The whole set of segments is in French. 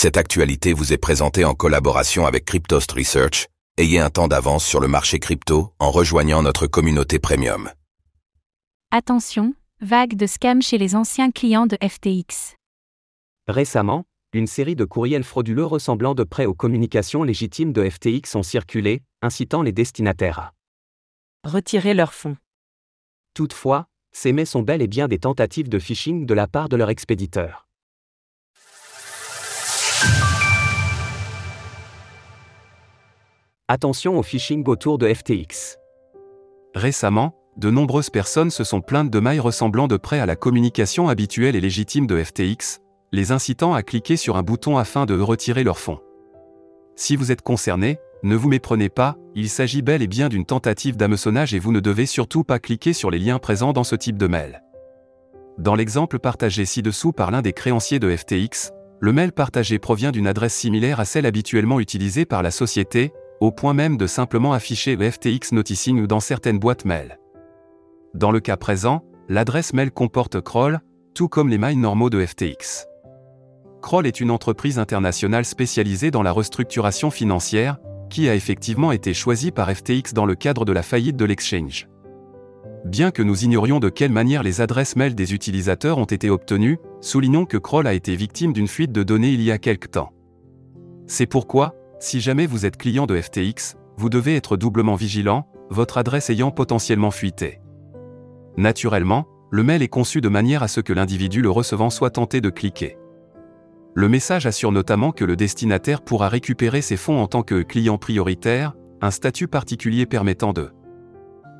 Cette actualité vous est présentée en collaboration avec Cryptost Research. Ayez un temps d'avance sur le marché crypto en rejoignant notre communauté premium. Attention, vague de scams chez les anciens clients de FTX. Récemment, une série de courriels frauduleux ressemblant de près aux communications légitimes de FTX ont circulé, incitant les destinataires à retirer leurs fonds. Toutefois, ces mets sont bel et bien des tentatives de phishing de la part de leur expéditeur. Attention au phishing autour de FTX. Récemment, de nombreuses personnes se sont plaintes de mailles ressemblant de près à la communication habituelle et légitime de FTX, les incitant à cliquer sur un bouton afin de retirer leurs fonds. Si vous êtes concerné, ne vous méprenez pas, il s'agit bel et bien d'une tentative d'hameçonnage et vous ne devez surtout pas cliquer sur les liens présents dans ce type de mail. Dans l'exemple partagé ci-dessous par l'un des créanciers de FTX, le mail partagé provient d'une adresse similaire à celle habituellement utilisée par la société, au point même de simplement afficher le FTX Noticing dans certaines boîtes mail. Dans le cas présent, l'adresse mail comporte Kroll, tout comme les mails normaux de FTX. Kroll est une entreprise internationale spécialisée dans la restructuration financière, qui a effectivement été choisie par FTX dans le cadre de la faillite de l'exchange. Bien que nous ignorions de quelle manière les adresses mail des utilisateurs ont été obtenues, soulignons que Kroll a été victime d'une fuite de données il y a quelque temps. C'est pourquoi, si jamais vous êtes client de FTX, vous devez être doublement vigilant, votre adresse ayant potentiellement fuité. Naturellement, le mail est conçu de manière à ce que l'individu le recevant soit tenté de cliquer. Le message assure notamment que le destinataire pourra récupérer ses fonds en tant que client prioritaire, un statut particulier permettant de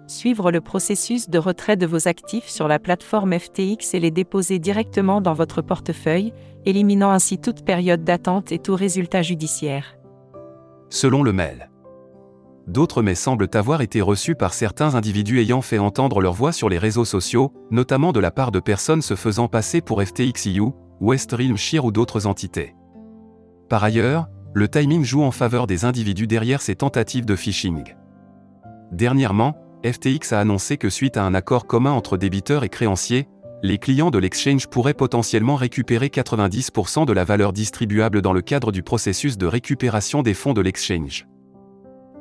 suivre le processus de retrait de vos actifs sur la plateforme FTX et les déposer directement dans votre portefeuille, éliminant ainsi toute période d'attente et tout résultat judiciaire selon le mail. D'autres mails semblent avoir été reçus par certains individus ayant fait entendre leur voix sur les réseaux sociaux, notamment de la part de personnes se faisant passer pour FTXIU, Westream Shear ou d'autres entités. Par ailleurs, le timing joue en faveur des individus derrière ces tentatives de phishing. Dernièrement, FTX a annoncé que suite à un accord commun entre débiteurs et créanciers, les clients de l'exchange pourraient potentiellement récupérer 90% de la valeur distribuable dans le cadre du processus de récupération des fonds de l'exchange.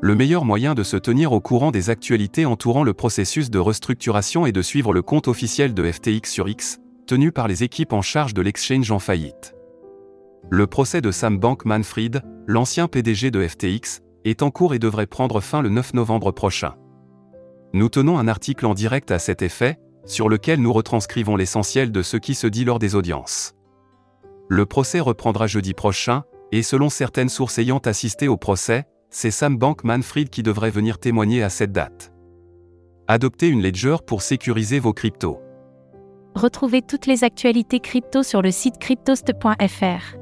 Le meilleur moyen de se tenir au courant des actualités entourant le processus de restructuration est de suivre le compte officiel de FTX sur X, tenu par les équipes en charge de l'exchange en faillite. Le procès de Sam Bankman-Fried, l'ancien PDG de FTX, est en cours et devrait prendre fin le 9 novembre prochain. Nous tenons un article en direct à cet effet, sur lequel nous retranscrivons l'essentiel de ce qui se dit lors des audiences. Le procès reprendra jeudi prochain, et selon certaines sources ayant assisté au procès, c'est Sam Bankman-Fried qui devrait venir témoigner à cette date. Adoptez une ledger pour sécuriser vos cryptos. Retrouvez toutes les actualités crypto sur le site cryptost.fr.